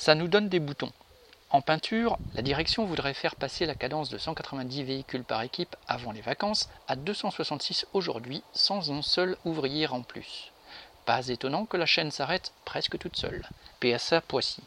Ça nous donne des boutons. En peinture, la direction voudrait faire passer la cadence de 190 véhicules par équipe avant les vacances à 266 aujourd'hui sans un seul ouvrier en plus. Pas étonnant que la chaîne s'arrête presque toute seule. PSA Poissy.